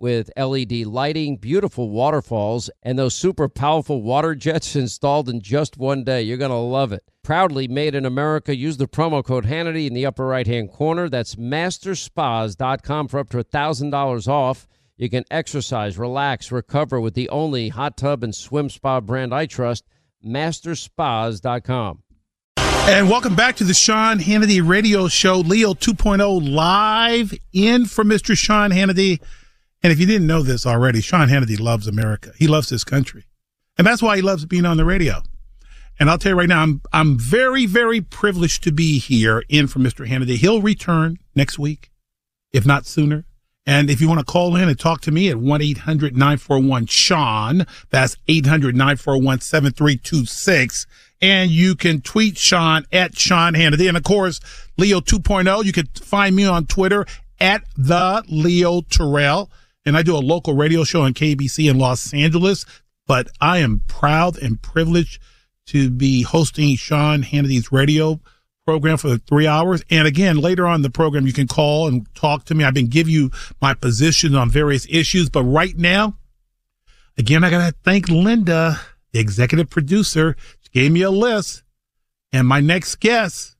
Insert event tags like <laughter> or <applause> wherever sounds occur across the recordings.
with LED lighting, beautiful waterfalls, and those super powerful water jets <laughs> installed in just one day. You're going to love it. Proudly made in America. Use the promo code Hannity in the upper right hand corner. That's masterspas.com for up to $1,000 off. You can exercise, relax, recover with the only hot tub and swim spa brand I trust, masterspas.com. And welcome back to the Sean Hannity radio show, Leo 2.0 live in for Mr. Sean Hannity. And if you didn't know this already, Sean Hannity loves America. He loves his country. And that's why he loves being on the radio. And I'll tell you right now, I'm, I'm very, very privileged to be here in for Mr. Hannity. He'll return next week, if not sooner. And if you want to call in and talk to me at 1-800-941-SEAN, that's 800-941-7326. And you can tweet Sean at Sean Hannity. And of course, Leo 2.0, you can find me on Twitter at the Leo Terrell. And I do a local radio show on KABC in Los Angeles. But I am proud and privileged to be hosting Sean Hannity's radio program for three hours. And again, later on the program, you can call and talk to me. I've been giving you my position on various issues. But right now, again, I got to thank Linda, the executive producer. She gave me a list. And my next guest,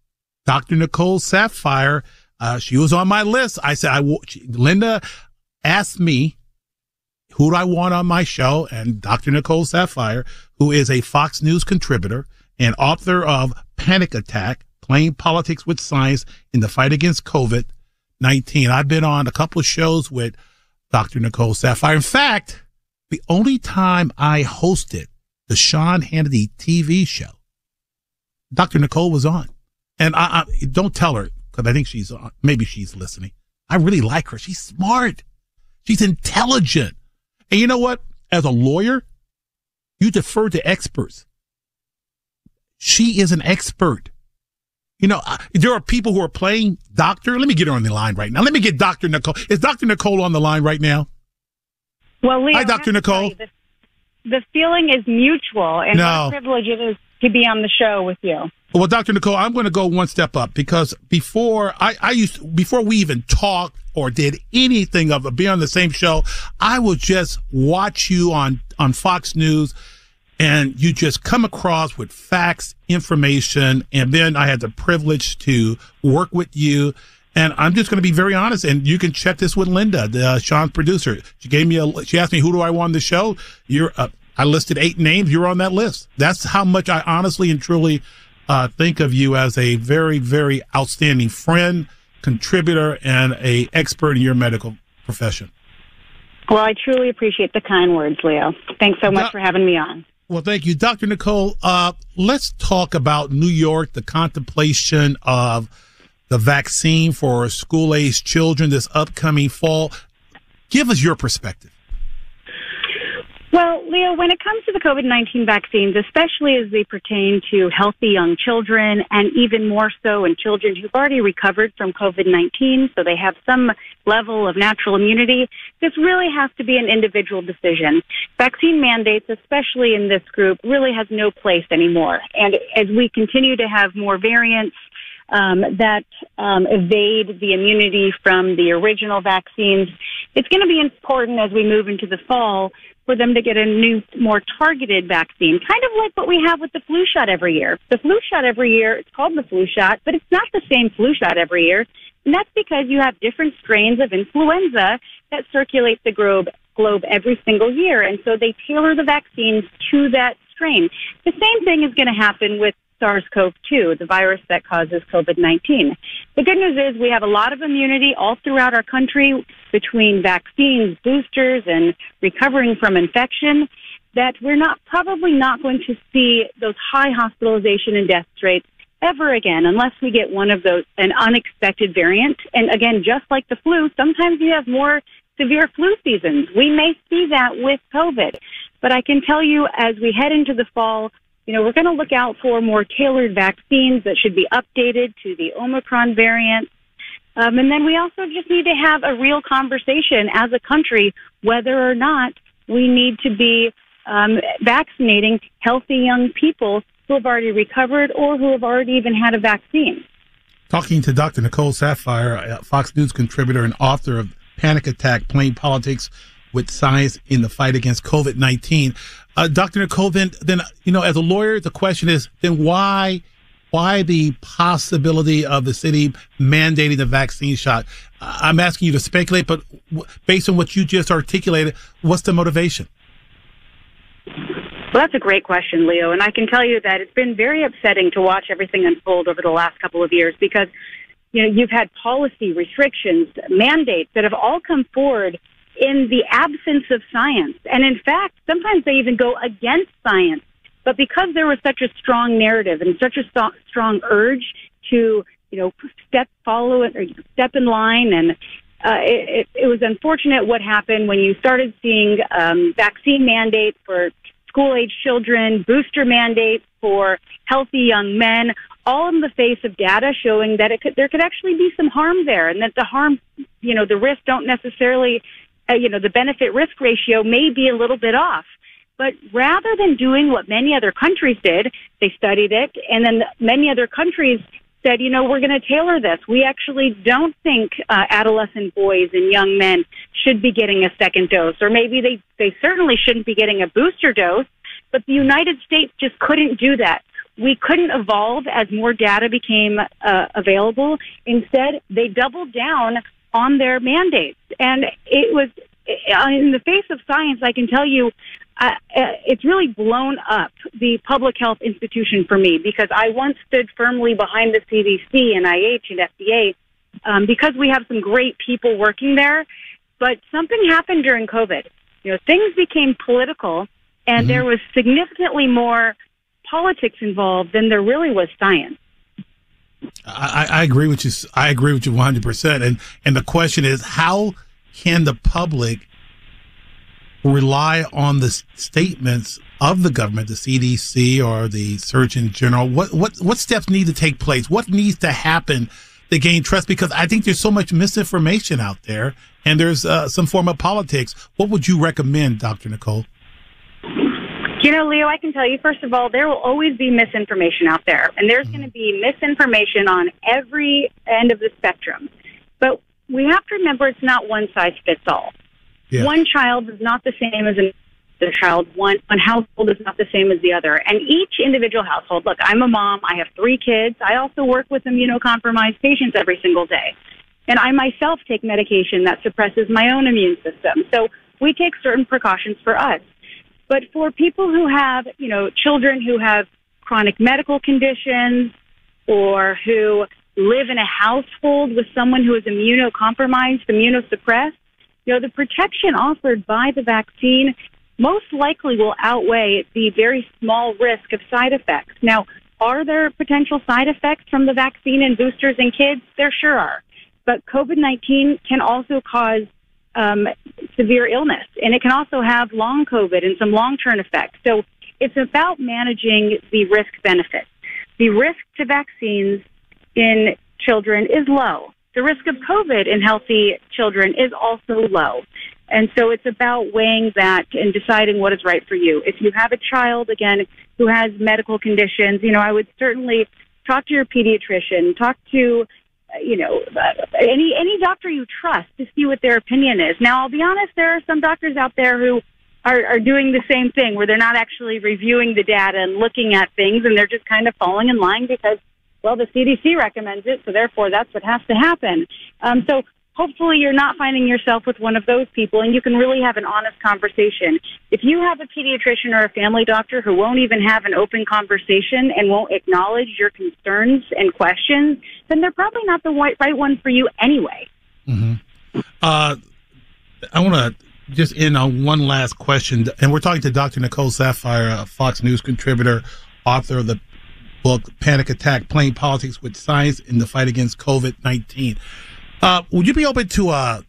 Dr. Nicole Saphier, uh, she was on my list. I said, I, Linda asked me, who do I want on my show? And Dr. Nicole Saphier, who is a Fox News contributor and author of Panic Attack, Playing Politics with Science in the Fight Against COVID 19. I've been on a couple of shows with Dr. Nicole Saphier. In fact, the only time I hosted the Sean Hannity TV show, Dr. Nicole was on. And I, I don't tell her because I think she's on. Maybe she's listening. I really like her. She's smart. She's intelligent. And you know what? As a lawyer, you defer to experts. She is an expert. You know, there are people who are playing doctor. Let me get her on the line right now. Let me get Dr. Nicole. Is Dr. Nicole on the line right now? Well, Leo, Hi, Dr. Nicole. The, the, feeling is mutual, and no. what a privilege it is to be on the show with you. Well, Dr. Nicole, I'm going to go one step up because before I, I used, before we even talked or did anything of being on the same show, I would just watch you on, on Fox News and you just come across with facts, information. And then I had the privilege to work with you. And I'm just going to be very honest, and you can check this with Linda, the uh, Sean's producer. She gave me a, she asked me, who do I want on the show? You're, uh, I listed eight names. You're on that list. That's how much I honestly and truly, uh, think of you as a very, very outstanding friend, contributor, and a expert in your medical profession. Well, I truly appreciate the kind words, Leo. Thanks so much for having me on. Well, thank you, Dr. Nicole. Uh, let's talk about New York, the contemplation of the vaccine for school age children this upcoming fall. Give us your perspective. Well, Leo, when it comes to the COVID 19 vaccines, especially as they pertain to healthy young children, and even more so in children who've already recovered from COVID 19, so they have some level of natural immunity, this really has to be an individual decision. Vaccine mandates, especially in this group, really has no place anymore. And as we continue to have more variants, um, that um, evade the immunity from the original vaccines. It's going to be important as we move into the fall for them to get a new, more targeted vaccine, kind of like what we have with the flu shot every year. The flu shot every year, it's called the flu shot, but it's not the same flu shot every year. And that's because you have different strains of influenza that circulate the globe, globe every single year. And so they tailor the vaccines to that strain. The same thing is going to happen with SARS-CoV-2, the virus that causes COVID-19. The good news is we have a lot of immunity all throughout our country between vaccines, boosters, and recovering from infection that we're not probably not going to see those high hospitalization and death rates ever again unless we get one of those an unexpected variant. And again, just like the flu, sometimes you have more severe flu seasons. We may see that with COVID. But I can tell you as we head into the fall, you know, we're going to look out for more tailored vaccines that should be updated to the Omicron variant. Um, and then we also just need to have a real conversation as a country whether or not we need to be um, vaccinating healthy young people who have already recovered or who have already even had a vaccine. Talking to Dr. Nicole Saphier, Fox News contributor and author of Panic Attack Playing Politics with Science in the Fight Against COVID 19. Uh, Dr. Nicole, then, then, you know, as a lawyer, the question is then why, why the possibility of the city mandating the vaccine shot? I'm asking you to speculate, but based on what you just articulated, what's the motivation? Well, that's a great question, Leo. And I can tell you that it's been very upsetting to watch everything unfold over the last couple of years because, you know, you've had policy restrictions, mandates that have all come forward in the absence of science. And in fact, sometimes they even go against science. But because there was such a strong narrative and such a strong urge to, you know, step follow it or step in line and uh, it, it, was unfortunate what happened when you started seeing um, vaccine mandates for school age children, booster mandates for healthy young men, all in the face of data showing that it could, there could actually be some harm there and that the harm, you know, the risks don't necessarily uh, you know, the benefit risk ratio may be a little bit off. But rather than doing what many other countries did, they studied it, and then many other countries said, you know, we're going to tailor this. We actually don't think uh, adolescent boys and young men should be getting a second dose, or maybe they, they certainly shouldn't be getting a booster dose. But the United States just couldn't do that. We couldn't evolve as more data became uh, available. Instead, they doubled down on their mandates. And it was, in the face of science, I can tell you, uh, it's really blown up the public health institution for me because I once stood firmly behind the CDC and NIH and FDA um, because we have some great people working there. But something happened during COVID. You know, things became political, and mm-hmm. there was significantly more politics involved than there really was science. I, I agree with you. I agree with you 100. percent And and the question is, how can the public rely on the statements of the government, the CDC or the Surgeon General? What what what steps need to take place? What needs to happen to gain trust? Because I think there's so much misinformation out there, and there's uh, some form of politics. What would you recommend, Dr. Nicole? You know, Leo, I can tell you, first of all, there will always be misinformation out there, and there's going to be misinformation on every end of the spectrum. But we have to remember it's not one size fits all. Yeah. One child is not the same as another child. One, one household is not the same as the other. And each individual household, look, I'm a mom. I have three kids. I also work with immunocompromised patients every single day. And I myself take medication that suppresses my own immune system. So we take certain precautions for us. But for people who have, you know, children who have chronic medical conditions or who live in a household with someone who is immunocompromised, immunosuppressed, you know, the protection offered by the vaccine most likely will outweigh the very small risk of side effects. Now, are there potential side effects from the vaccine and boosters in kids? There sure are. But COVID 19 can also cause um, severe illness, and it can also have long COVID and some long term effects. So it's about managing the risk benefit. The risk to vaccines in children is low. The risk of COVID in healthy children is also low. And so it's about weighing that and deciding what is right for you. If you have a child, again, who has medical conditions, you know, I would certainly talk to your pediatrician, talk to you know any any doctor you trust to see what their opinion is. Now, I'll be honest, there are some doctors out there who are, are doing the same thing where they're not actually reviewing the data and looking at things, and they're just kind of falling in line because well, the CDC recommends it, so therefore that's what has to happen. Um, so hopefully you're not finding yourself with one of those people and you can really have an honest conversation. If you have a pediatrician or a family doctor who won't even have an open conversation and won't acknowledge your concerns and questions, then they're probably not the right one for you anyway. Mm-hmm. Uh, I want to just end on one last question, and we're talking to Dr. Nicole Saphier, a Fox News contributor, author of the book Panic Attack: Playing Politics with Science in the Fight Against COVID nineteen. Uh, would you be open to a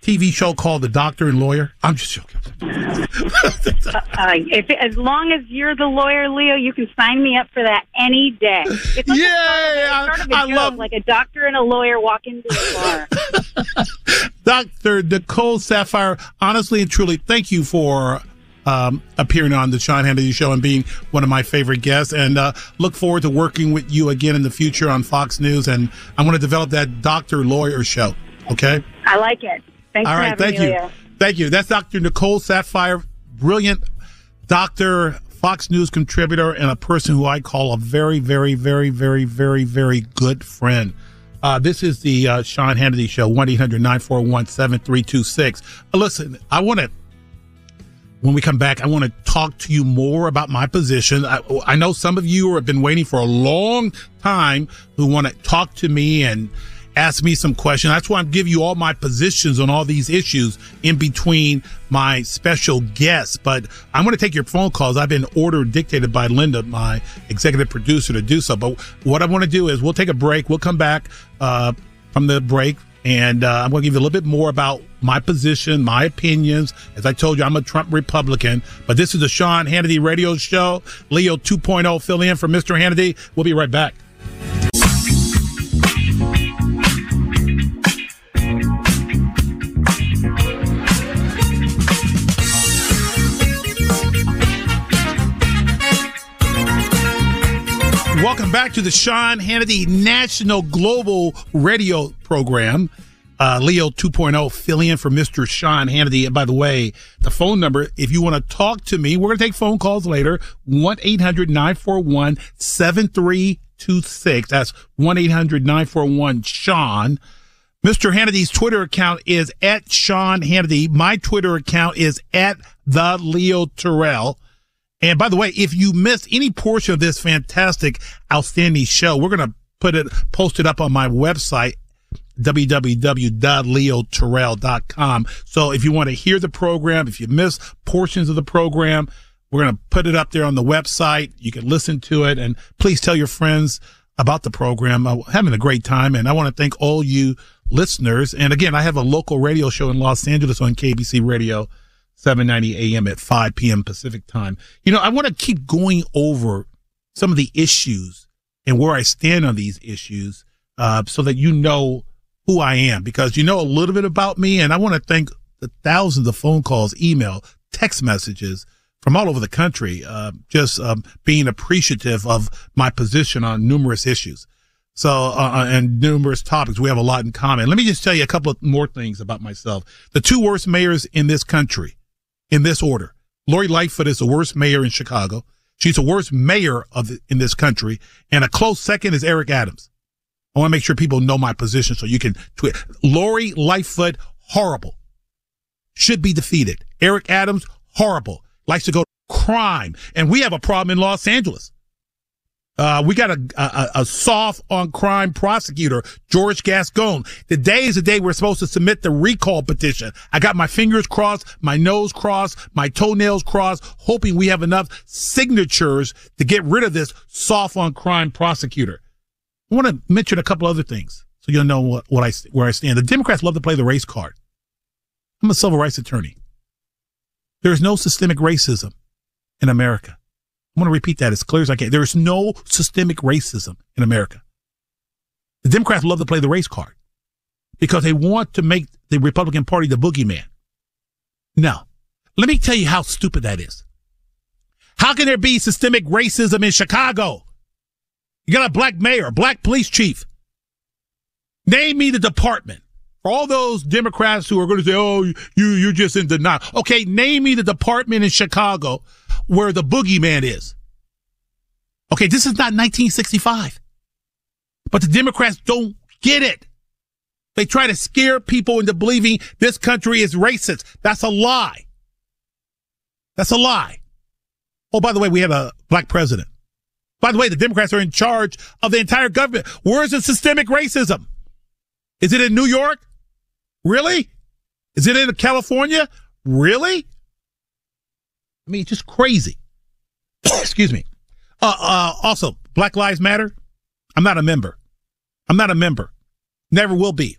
TV show called The Doctor and Lawyer? I'm just joking. uh, if, as long as you're the lawyer, Leo, you can sign me up for that any day. It's like yeah, sort of a I, joke, love like a doctor and a lawyer walk into a bar. <laughs> <laughs> Dr. Nicole Saphier, honestly and truly, thank you for um, appearing on the Sean Hannity Show and being one of my favorite guests. And uh, look forward to working with you again in the future on Fox News. And I want to develop that doctor lawyer show. Okay. I like it. Thanks All right. thank me, you. Leo. Thank you. That's Dr. Nicole Saphier, brilliant doctor, Fox News contributor, and a person who I call a very, very, very, very, very, very good friend. Uh, this is the uh, Sean Hannity Show, 1 800 941 7326. Listen, I want to when we come back, I want to talk to you more about my position. I, I know some of you have been waiting for a long time who want to talk to me and ask me some questions. That's why I'm giving you all my positions on all these issues in between my special guests. But I'm going to take your phone calls. I've been ordered dictated by Linda, my executive producer, to do so. But what I want to do is we'll take a break. We'll come back uh, from the break and uh, I'm going to give you a little bit more about my position, my opinions. As I told you, I'm a Trump Republican, but this is the Sean Hannity radio show. Leo 2.0 fill in for Mr. Hannity. We'll be right back. Back to the Sean Hannity National Global Radio Program. Uh, Leo 2.0 fill in for Mr. Sean Hannity. And by the way, the phone number, if you want to talk to me, we're going to take phone calls later. 1-800-941-7326. That's 1-800-941-SEAN. Mr. Hannity's Twitter account is at Sean Hannity. My Twitter account is at the Leo Terrell. And by the way, if you missed any portion of this fantastic, outstanding show, we're going to put it, post it up on my website, www.leoterrell.com. So if you want to hear the program, if you miss portions of the program, we're going to put it up there on the website. You can listen to it and please tell your friends about the program. I'm having a great time and I want to thank all you listeners. And again, I have a local radio show in Los Angeles on KABC radio 790 AM at 5 p.m. Pacific time. You know, I want to keep going over some of the issues and where I stand on these issues, uh, so that you know who I am because you know a little bit about me. And I want to thank the thousands of phone calls, email, text messages from all over the country, uh, just um, being appreciative of my position on numerous issues. So, uh, uh, and numerous topics. We have a lot in common. Let me just tell you a couple of more things about myself. The two worst mayors in this country in this order. Lori Lightfoot is the worst mayor in Chicago. She's the worst mayor of the, in this country. And a close second is Eric Adams. I want to make sure people know my position so you can tweet. Lori Lightfoot, horrible. Should be defeated. Eric Adams, horrible. Likes to go to crime. And we have a problem in Los Angeles. Uh, we got a, a, a, soft on crime prosecutor, George Gascon. Today is the day we're supposed to submit the recall petition. I got my fingers crossed, my nose crossed, my toenails crossed, hoping we have enough signatures to get rid of this soft on crime prosecutor. I want to mention a couple other things so you'll know what, what I, where I stand. The Democrats love to play the race card. I'm a civil rights attorney. There is no systemic racism in America. I want to repeat that as clear as I can. There is no systemic racism in America. The Democrats love to play the race card because they want to make the Republican Party the boogeyman. Now, Let me tell you how stupid that is. How can there be systemic racism in Chicago? You got a black mayor, black police chief. Name me the department. For all those Democrats who are going to say, "Oh, you you're just in denial." Okay, name me the department in Chicago where the boogeyman is. Okay, this is not 1965. But the Democrats don't get it. They try to scare people into believing this country is racist. That's a lie. That's a lie. Oh, by the way, we have a black president. By the way, the Democrats are in charge of the entire government. Where's the systemic racism? Is it in New York? Really? Is it in California? Really? I mean, it's just crazy. <coughs> Excuse me. Uh, uh, also, Black Lives Matter. I'm not a member. I'm not a member. Never will be.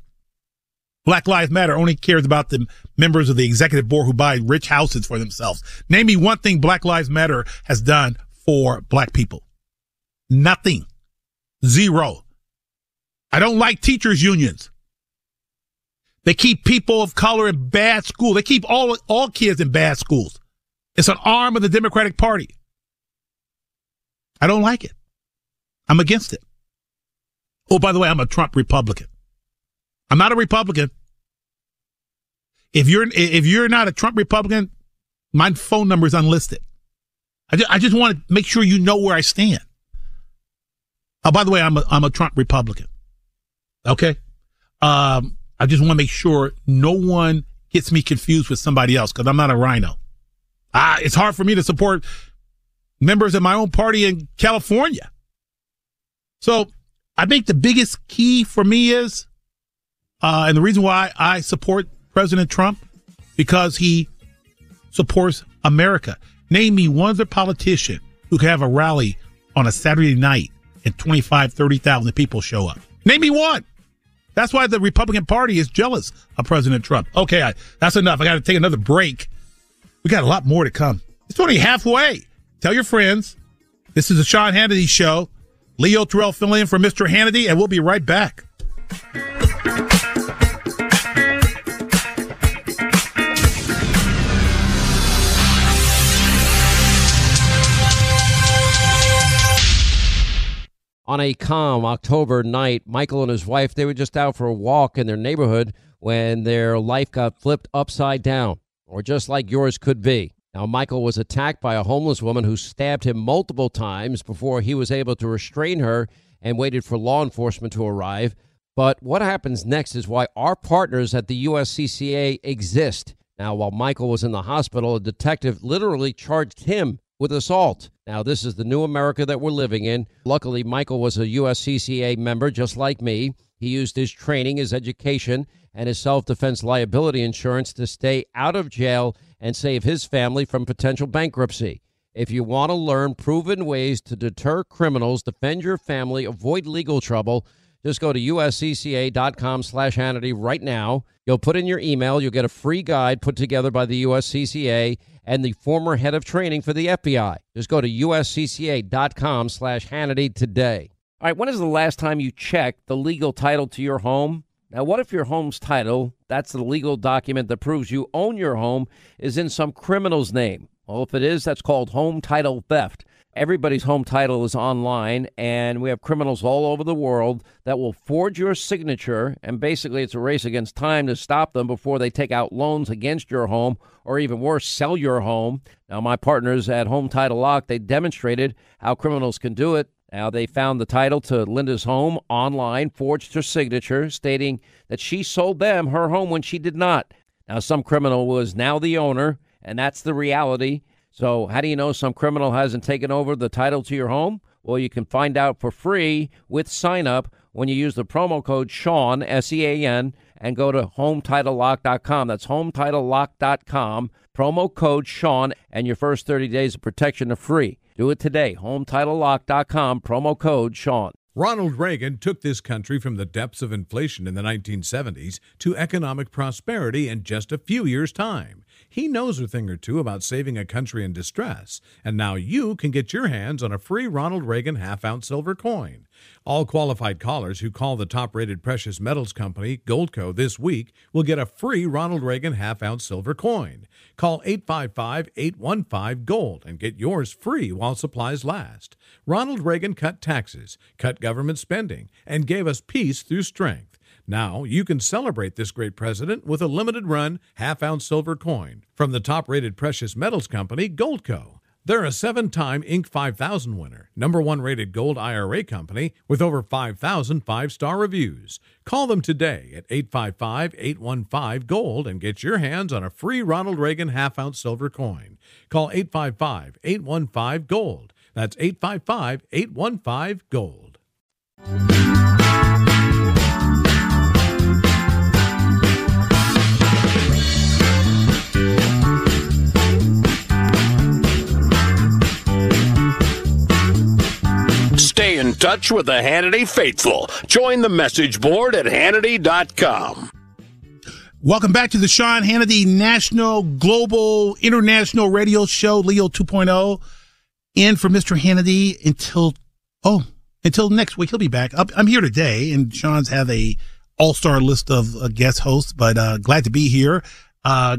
Black Lives Matter only cares about the members of the executive board who buy rich houses for themselves. Name me one thing Black Lives Matter has done for black people. Nothing. Zero. I don't like teachers unions. They keep people of color in bad school. They keep all, all kids in bad schools. It's an arm of the Democratic Party. I don't like it. I'm against it. Oh, by the way, I'm a Trump Republican. I'm not a Republican. If you're if you're not a Trump Republican, my phone number is unlisted. I just, I just want to make sure you know where I stand. Oh, by the way, I'm a I'm a Trump Republican. Okay, um, I just want to make sure no one gets me confused with somebody else because I'm not a RINO. Ah, it's hard for me to support members of my own party in California. So I think the biggest key for me is uh, and the reason why I support President Trump because he supports America. Name me one other politician who could have a rally on a Saturday night and 25, 30,000 people show up. Name me one. That's why the Republican Party is jealous of President Trump. Okay, I, that's enough. I got to take another break. We got a lot more to come. It's only halfway. Tell your friends. This is the Sean Hannity Show. Leo Terrell filling in for Mr. Hannity, and we'll be right back. On a calm October night, Michael and his wife, they were just out for a walk in their neighborhood when their life got flipped upside down, or just like yours could be. Now, Michael was attacked by a homeless woman who stabbed him multiple times before he was able to restrain her and waited for law enforcement to arrive. But what happens next is why our partners at the USCCA exist. Now, while Michael was in the hospital, a detective literally charged him with assault. Now, this is the new America that we're living in. Luckily, Michael was a USCCA member just like me. He used his training, his education, and his self defense liability insurance to stay out of jail and save his family from potential bankruptcy. If you want to learn proven ways to deter criminals, defend your family, avoid legal trouble, just go to uscca.com slash Hannity right now. You'll put in your email. You'll get a free guide put together by the USCCA and the former head of training for the FBI. Just go to uscca.com slash Hannity today. All right, when is the last time you checked the legal title to your home? Now, what if your home's title, that's the legal document that proves you own your home, is in some criminal's name? Well, if it is, that's called home title theft. Everybody's home title is online, and we have criminals all over the world that will forge your signature. And basically, it's a race against time to stop them before they take out loans against your home, or even worse, sell your home. Now, my partners at Home Title Lock, they demonstrated how criminals can do it. Now, they found the title to Linda's home online, forged her signature, stating that she sold them her home when she did not. Now, some criminal was now the owner, and that's the reality. So, how do you know some criminal hasn't taken over the title to your home? Well, you can find out for free with sign up when you use the promo code Sean, S E A N, and go to HometitleLock.com. That's HometitleLock.com. Promo code Sean, and your first 30 days of protection are free. Do it today. HometitleLock.com. Promo code Sean. Ronald Reagan took this country from the depths of inflation in the 1970s to economic prosperity in just a few years' time. He knows a thing or two about saving a country in distress, and now you can get your hands on a free Ronald Reagan half ounce silver coin. All qualified callers who call the top rated precious metals company, Goldco, this week will get a free Ronald Reagan half ounce silver coin. Call 855 815 Gold and get yours free while supplies last. Ronald Reagan cut taxes, cut government spending, and gave us peace through strength. Now you can celebrate this great president with a limited run half ounce silver coin from the top rated precious metals company, Goldco. They're a seven time Inc. 5000 winner, number one rated gold IRA company with over 5,000 five star reviews. Call them today at 855 815 Gold and get your hands on a free Ronald Reagan half ounce silver coin. Call 855 815 Gold. That's 855 815 Gold. Touch with the Hannity faithful. Join the message board at Hannity.com. Welcome back to the Sean Hannity National, Global, International Radio Show, Leo 2.0. In for Mr. Hannity until, oh, until next week. He'll be back. I'm here today, and Sean's have a all-star list of uh, guest hosts, but uh, glad to be here. Uh,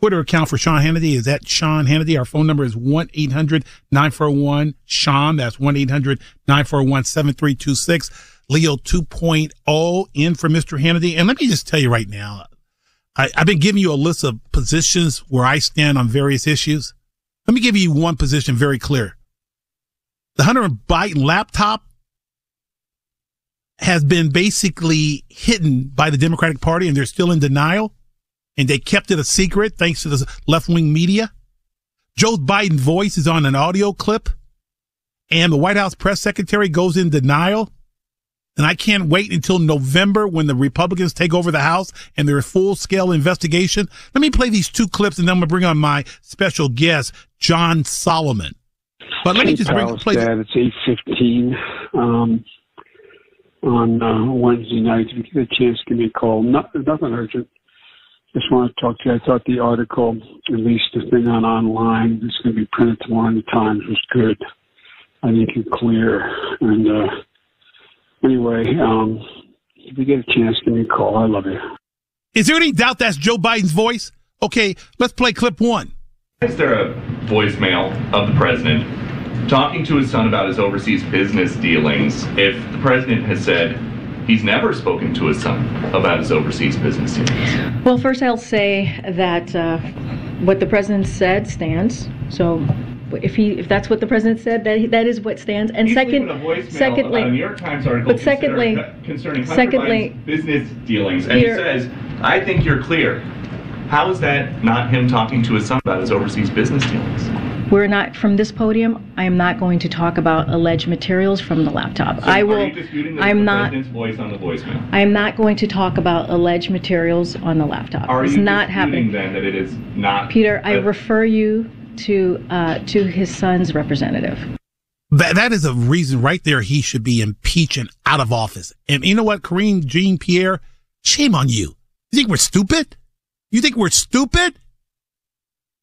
Twitter account for Sean Hannity is at Sean Hannity. Our phone number is 1-800-941-SEAN. That's 1-800-941-7326. Leo 2.0 in for Mr. Hannity. And let me just tell you right now, I, I've been giving you a list of positions where I stand on various issues. Let me give you one position very clear. The Hunter Biden laptop has been basically hidden by the Democratic Party and they're still in denial and they kept it a secret thanks to the left wing media. Joe Biden's voice is on an audio clip, and the White House press secretary goes in denial. And I can't wait until November when the Republicans take over the House and there's full scale investigation. Let me play these two clips and then I'm going to bring on my special guest, John Solomon. But let me just bring, play. Dad, it's 8.15 um, on uh, Wednesday night. If you get a chance, give me a call. Not, nothing urgent just want to talk to you. I thought the article, at least the thing on online, that's going to be printed tomorrow in the Times, was good. I think it's clear. And uh, anyway, um, if you get a chance, give me a call. I love you. Is there any doubt that's Joe Biden's voice? Okay, let's play clip one. Is there a voicemail of the president talking to his son about his overseas business dealings if the president has said, he's never spoken to his son about his overseas business dealings. Well, first I'll say that uh, what the president said stands. So if he if that's what the president said, that that is what stands. And He's second, secondly, New York Times article but secondly, concerning Hunter secondly, business dealings, and he says, "I think you're clear." How is that not him talking to his son about his overseas business dealings? We're not from this podium. I am not going to talk about alleged materials from the laptop. So I will. I'm not. voice on the voicemail. I am not going to talk about alleged materials on the laptop. Are it's you not happening. Then that it is not. Peter, I refer you to uh, to his son's representative. That that is a reason right there. He should be impeached and out of office. And you know what, Karine Jean Pierre, shame on you. You think we're stupid? You think we're stupid?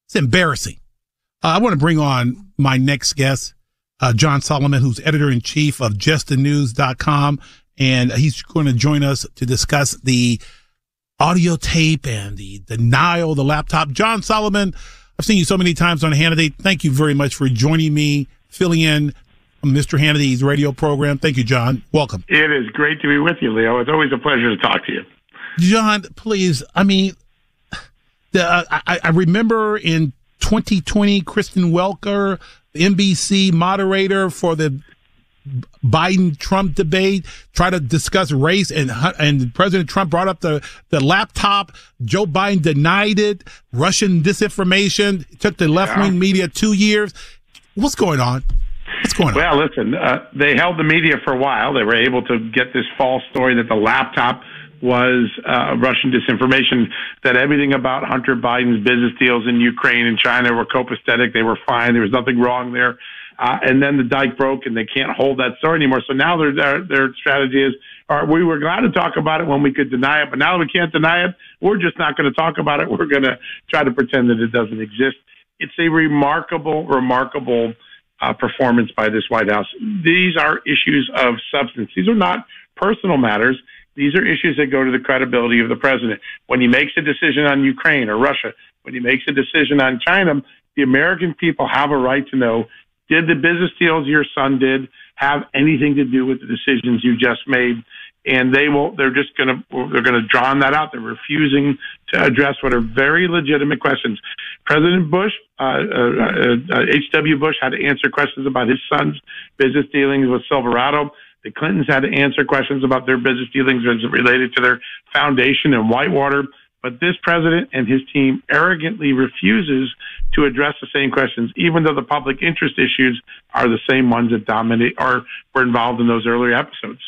It's embarrassing. Uh, I want to bring on my next guest, uh, John Solomon, who's editor in chief of justthenews.com. And he's going to join us to discuss the audio tape and the denial of the laptop. John Solomon, I've seen you so many times on Hannity. Thank you very much for joining me, filling in Mr. Hannity's radio program. Thank you, John. Welcome. It is great to be with you, Leo. It's always a pleasure to talk to you. John, please. I mean, the, uh, I, I remember in 2020, Kristen Welker, NBC moderator for the Biden Trump debate, try to discuss race, and and President Trump brought up the the laptop. Joe Biden denied it. Russian disinformation it took the left wing yeah. media two years. What's going on? What's going on? Well, listen, uh, they held the media for a while. They were able to get this false story that the laptop was uh, Russian disinformation that everything about Hunter Biden's business deals in Ukraine and China were copacetic. They were fine. There was nothing wrong there. Uh, and then the dike broke and they can't hold that story anymore. So now their, their, their strategy is or we were glad to talk about it when we could deny it, but now that we can't deny it, we're just not going to talk about it. We're going to try to pretend that it doesn't exist. It's a remarkable, remarkable uh, performance by this White House. These are issues of substance. These are not personal matters. These are issues that go to the credibility of the president. When he makes a decision on Ukraine or Russia, when he makes a decision on China, the American people have a right to know did the business deals your son did have anything to do with the decisions you just made? And they will, they're just going to, they're going to drown that out. They're refusing to address what are very legitimate questions. President Bush, uh, uh, uh, H.W. Bush had to answer questions about his son's business dealings with Silverado. The Clintons had to answer questions about their business dealings as related to their foundation and Whitewater. But this president and his team arrogantly refuses to address the same questions, even though the public interest issues are the same ones that dominate or were involved in those earlier episodes.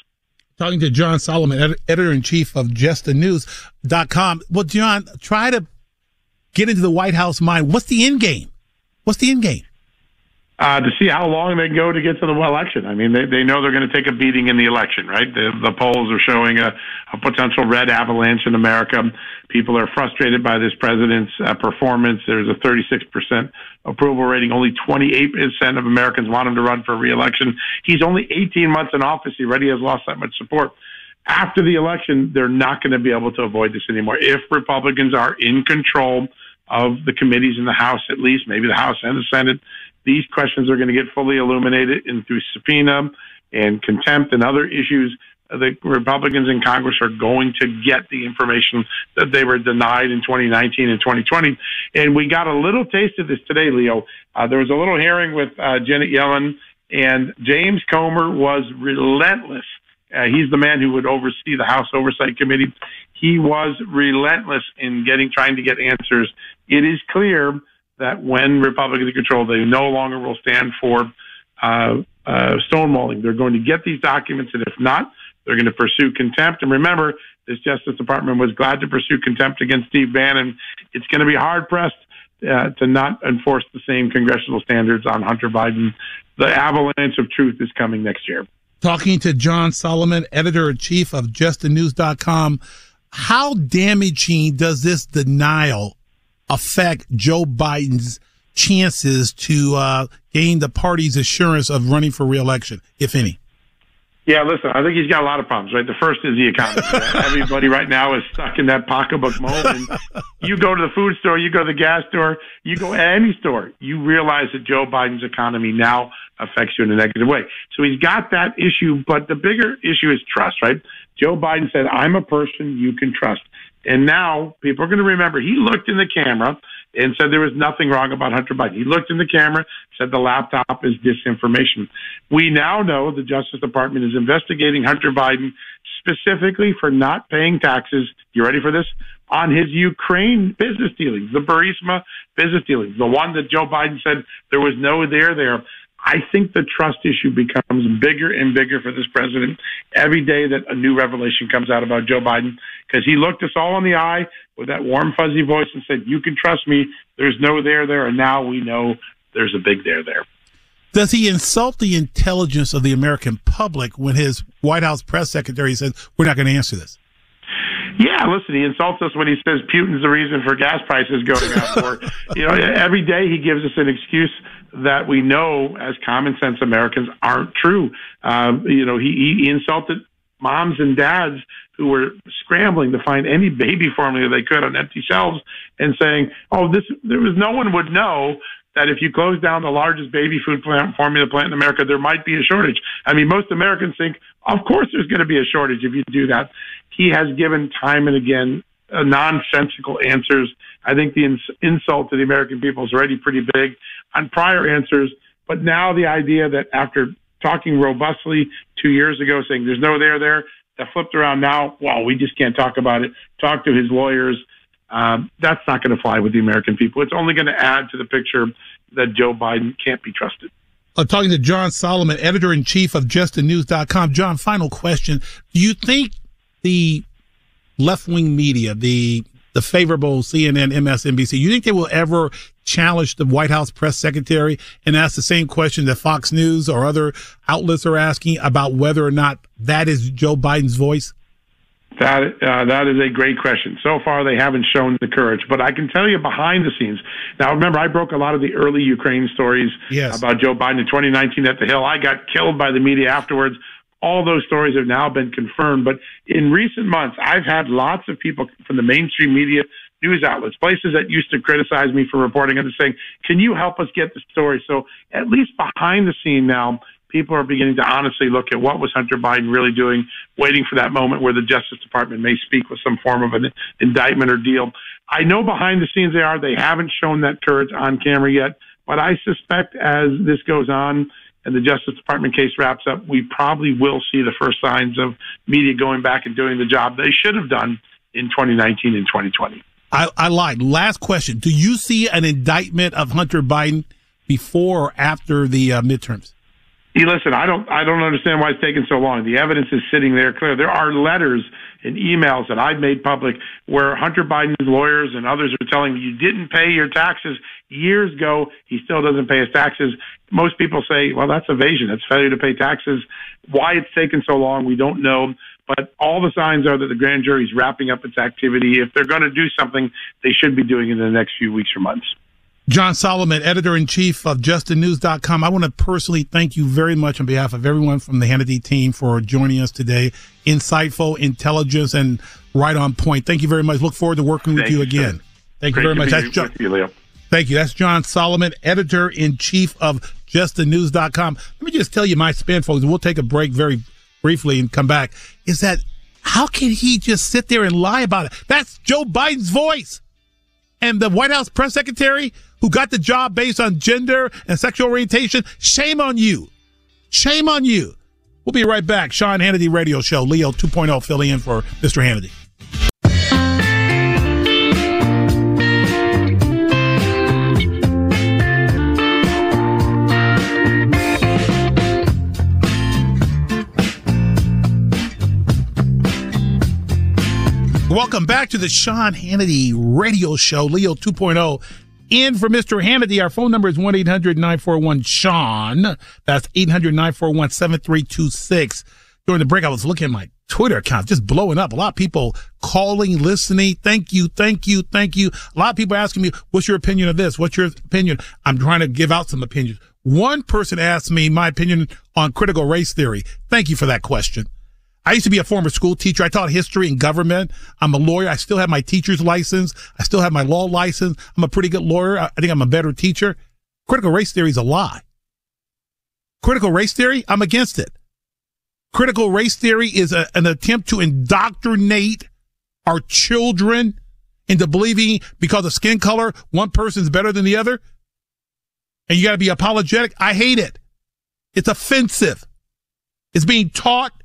Talking to John Solomon, ed- editor in chief of justthenews.com. Well, John, try to get into the White House mind. What's the end game? What's the end game? Uh, to see how long they go to get to the election. I mean, they, they know they're going to take a beating in the election, right? The, the polls are showing a, a potential red avalanche in America. People are frustrated by this president's uh, performance. There's a 36% approval rating. Only 28% of Americans want him to run for reelection. He's only 18 months in office. He already has lost that much support. After the election, they're not going to be able to avoid this anymore. If Republicans are in control of the committees in the House, at least, maybe the House and the Senate, these questions are going to get fully illuminated in through subpoena and contempt and other issues. The Republicans in Congress are going to get the information that they were denied in 2019 and 2020. And we got a little taste of this today, Leo. Uh, there was a little hearing with uh, Janet Yellen, and James Comer was relentless. Uh, he's the man who would oversee the House Oversight Committee. He was relentless in getting, trying to get answers. It is clear that when Republicans control, they no longer will stand for uh, uh, stonewalling. They're going to get these documents, and if not, they're going to pursue contempt. And remember, this Justice Department was glad to pursue contempt against Steve Bannon. It's going to be hard pressed uh, to not enforce the same congressional standards on Hunter Biden. The avalanche of truth is coming next year. Talking to John Solomon, editor in chief of justthenews.com, how damaging does this denial affect Joe Biden's chances to uh, gain the party's assurance of running for reelection, if any? Yeah, listen, I think he's got a lot of problems, right? The first is the economy. <laughs> Everybody right now is stuck in that pocketbook mode. And you go to the food store, you go to the gas store, you go to any store, you realize that Joe Biden's economy now affects you in a negative way. So he's got that issue, but the bigger issue is trust, right? Joe Biden said, I'm a person you can trust. And now people are going to remember he looked in the camera and said there was nothing wrong about Hunter Biden. He looked in the camera, said the laptop is disinformation. We now know the Justice Department is investigating Hunter Biden specifically for not paying taxes. You ready for this? On his Ukraine business dealings, the Burisma business dealings, the one that Joe Biden said there was no there there. I think the trust issue becomes bigger and bigger for this president every day that a new revelation comes out about Joe Biden because he looked us all in the eye with that warm, fuzzy voice and said, You can trust me. There's no there there. And now we know there's a big there there. Does he insult the intelligence of the American public when his White House press secretary says, We're not going to answer this? Yeah, listen, he insults us when he says Putin's the reason for gas prices going up. <laughs> or, you know, every day he gives us an excuse that we know as common sense Americans aren't true. Um, you know, he, he insulted moms and dads who were scrambling to find any baby formula they could on empty shelves and saying, "Oh, this there was no one would know that if you close down the largest baby food plant, formula plant in America, there might be a shortage." I mean, most Americans think, "Of course, there's going to be a shortage if you do that." He has given time and again uh, nonsensical answers. I think the ins- insult to the American people is already pretty big on prior answers, but now the idea that after talking robustly two years ago, saying there's no there there, that flipped around now, well, we just can't talk about it. Talk to his lawyers. Um, that's not going to fly with the American people. It's only going to add to the picture that Joe Biden can't be trusted. Uh, talking to John Solomon, editor in chief of justthenews.com. John, final question. Do you think the left wing media, the the favorable CNN, MSNBC. You think they will ever challenge the White House press secretary and ask the same question that Fox News or other outlets are asking about whether or not that is Joe Biden's voice? That uh, that is a great question. So far, they haven't shown the courage, but I can tell you behind the scenes. Now, remember, I broke a lot of the early Ukraine stories yes. about Joe Biden in 2019 at the Hill. I got killed by the media afterwards. All those stories have now been confirmed. But in recent months, I've had lots of people from the mainstream media, news outlets, places that used to criticize me for reporting and saying, "Can you help us get the story?" So at least behind the scene now, people are beginning to honestly look at what was Hunter Biden really doing, waiting for that moment where the Justice Department may speak with some form of an indictment or deal. I know behind the scenes they are. They haven't shown that courage on camera yet, but I suspect as this goes on and the Justice Department case wraps up, we probably will see the first signs of media going back and doing the job they should have done in 2019 and 2020. I, I lied. Last question. Do you see an indictment of Hunter Biden before or after the uh, midterms? Hey, listen, I don't, I don't understand why it's taking so long. The evidence is sitting there clear. There are letters and emails that I've made public where Hunter Biden's lawyers and others are telling you didn't pay your taxes years ago. He still doesn't pay his taxes. Most people say, well, that's evasion. That's failure to pay taxes. Why it's taken so long, we don't know. But all the signs are that the grand jury is wrapping up its activity. If they're going to do something, they should be doing it in the next few weeks or months. John Solomon, editor in chief of justthenews.com. I want to personally thank you very much on behalf of everyone from the Hannity team for joining us today. Insightful, intelligence, and right on point. Thank you very much. Look forward to working with you, again. Sir. Thank Great you very much. That's John. You, thank you. That's John Solomon, editor in chief of justthenews.com. Let me just tell you my spin, folks. We'll take a break very briefly and come back. Is that how can he just sit there and lie about it? That's Joe Biden's voice. And the White House press secretary who got the job based on gender and sexual orientation, shame on you. Shame on you. We'll be right back. Sean Hannity Radio Show, Leo 2.0 filling in for Mr. Hannity. Welcome back to the Sean Hannity Radio Show, Leo 2.0 in for Mr. Hannity. Our phone number is 1 800 941 Sean. That's 800 941 7326. During the break, I was looking at my Twitter account, just blowing up. A lot of people calling, listening. Thank you, thank you, thank you. A lot of people asking me, what's your opinion of this? What's your opinion? I'm trying to give out some opinions. One person asked me my opinion on critical race theory. Thank you for that question. I used to be a former school teacher. I taught history and government. I'm a lawyer. I still have my teacher's license. I still have my law license. I'm a pretty good lawyer. I think I'm a better teacher. Critical race theory is a lie. Critical race theory, I'm against it. Critical race theory is a, an attempt to indoctrinate our children into believing because of skin color, one person's better than the other. And you got to be apologetic. I hate it. It's offensive. It's being taught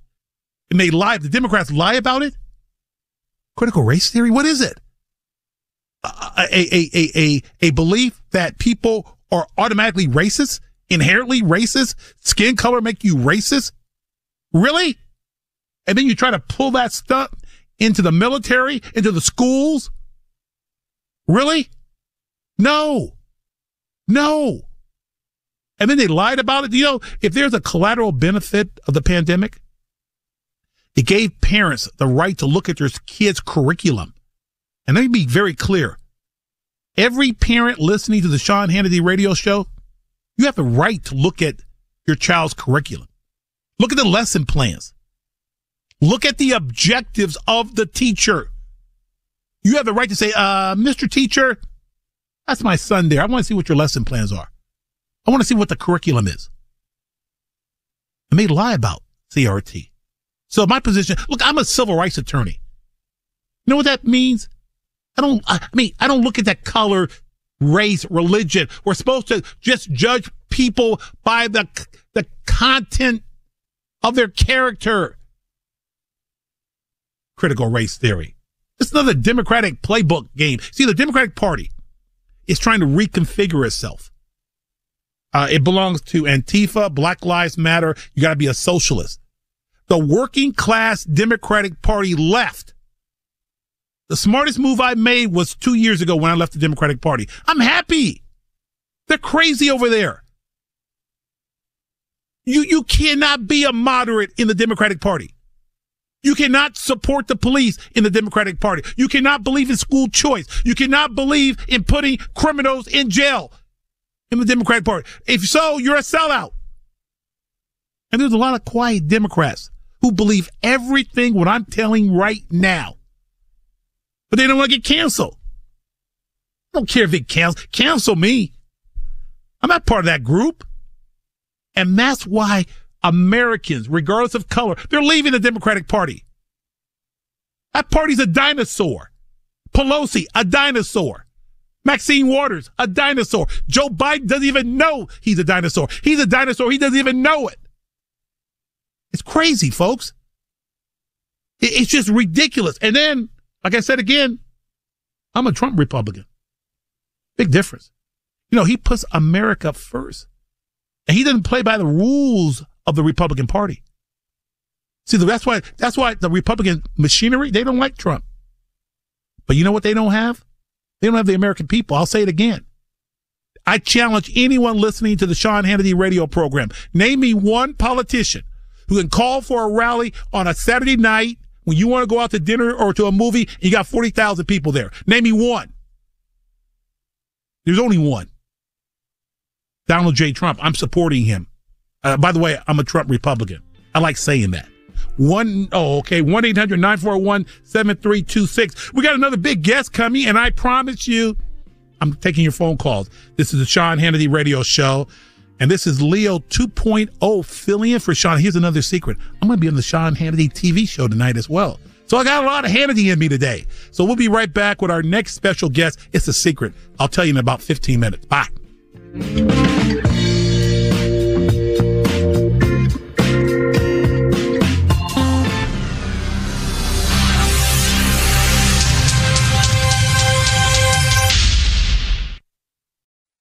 and they lie. The Democrats lie about it. Critical race theory. What is it? A, a, a, a, a belief that people are automatically racist, inherently racist, skin color make you racist. Really? And then you try to pull that stuff into the military, into the schools. Really? No. No. And then they lied about it. You know, if there's a collateral benefit of the pandemic, it gave parents the right to look at their kids' curriculum. And let me be very clear. Every parent listening to the Sean Hannity radio show, you have the right to look at your child's curriculum. Look at the lesson plans. Look at the objectives of the teacher. You have the right to say, uh, Mr. Teacher, that's my son there. I want to see what your lesson plans are. I want to see what the curriculum is. I may lie about CRT. So my position, look, I'm a civil rights attorney. You know what that means? I don't, I mean, I don't look at that color, race, religion. We're supposed to just judge people by the, the content of their character. Critical race theory. It's another Democratic playbook game. See, the Democratic Party is trying to reconfigure itself. Uh, it belongs to Antifa, Black Lives Matter. You got to be a socialist the working class Democratic Party left The smartest move I made was two years ago when I left the Democratic Party. I'm happy. They're crazy over there. You, you cannot be a moderate in the Democratic Party. You cannot support the police in the Democratic Party. You cannot believe in school choice. You cannot believe in putting criminals in jail in the Democratic Party. If so, you're a sellout. And there's a lot of quiet Democrats who believe everything what I'm telling right now. But they don't want to get canceled. I don't care if they cancel, cancel me. I'm not part of that group. And that's why Americans, regardless of color, they're leaving the Democratic Party. That party's a dinosaur. Pelosi, a dinosaur. Maxine Waters, a dinosaur. Joe Biden doesn't even know he's a dinosaur. He's a dinosaur. He doesn't even know it. It's crazy, folks. It's just ridiculous. And then, like I said again, I'm a Trump Republican. Big difference. You know, he puts America first. And he doesn't play by the rules of the Republican Party. See, that's why, that's why the Republican machinery, they don't like Trump. But you know what they don't have? They don't have the American people. I'll say it again. I challenge anyone listening to the Sean Hannity radio program. Name me one politician who can call for a rally on a Saturday night when you want to go out to dinner or to a movie and you got 40,000 people there. Name me one. There's only one. Donald J. Trump. I'm supporting him. Uh, by the way, I'm a Trump Republican. I like saying that. One, oh, okay. 1 800 941 7326. We got another big guest coming, and I promise you, I'm taking your phone calls. This is the Sean Hannity radio show. And this is Leo 2.0 filling in for Sean. Here's another secret. I'm going to be on the Sean Hannity TV show tonight as well. So I got a lot of Hannity in me today. So we'll be right back with our next special guest. It's a secret. I'll tell you in about 15 minutes. Bye.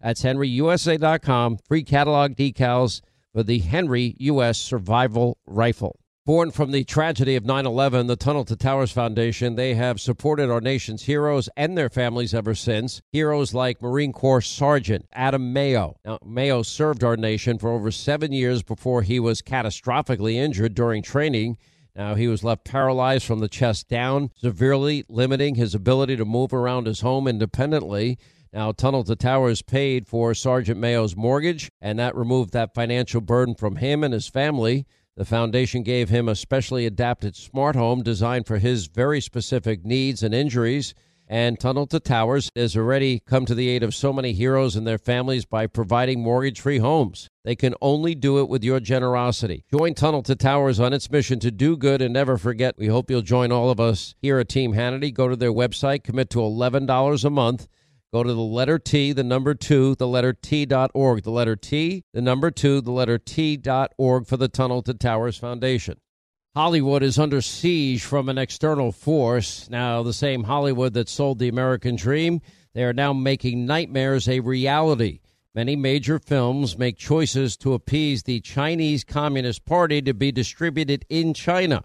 That's henryusa.com, free catalog decals for the Henry U.S. Survival Rifle. Born from the tragedy of 9 11, the Tunnel to Towers Foundation, they have supported our nation's heroes and their families ever since. Heroes like Marine Corps Sergeant Adam Mayo. Now, Mayo served our nation for over seven years before he was catastrophically injured during training. Now, he was left paralyzed from the chest down, severely limiting his ability to move around his home independently. Now, Tunnel to Towers paid for Sergeant Mayo's mortgage, and that removed that financial burden from him and his family. The foundation gave him a specially adapted smart home designed for his very specific needs and injuries. And Tunnel to Towers has already come to the aid of so many heroes and their families by providing mortgage free homes. They can only do it with your generosity. Join Tunnel to Towers on its mission to do good and never forget. We hope you'll join all of us here at Team Hannity. Go to their website, commit to $11 a month. Go to the letter T, the number two, the letter T dot org. The letter T, the number two, the letter T dot org for the Tunnel to Towers Foundation. Hollywood is under siege from an external force. Now, the same Hollywood that sold the American dream, they are now making nightmares a reality. Many major films make choices to appease the Chinese Communist Party to be distributed in China.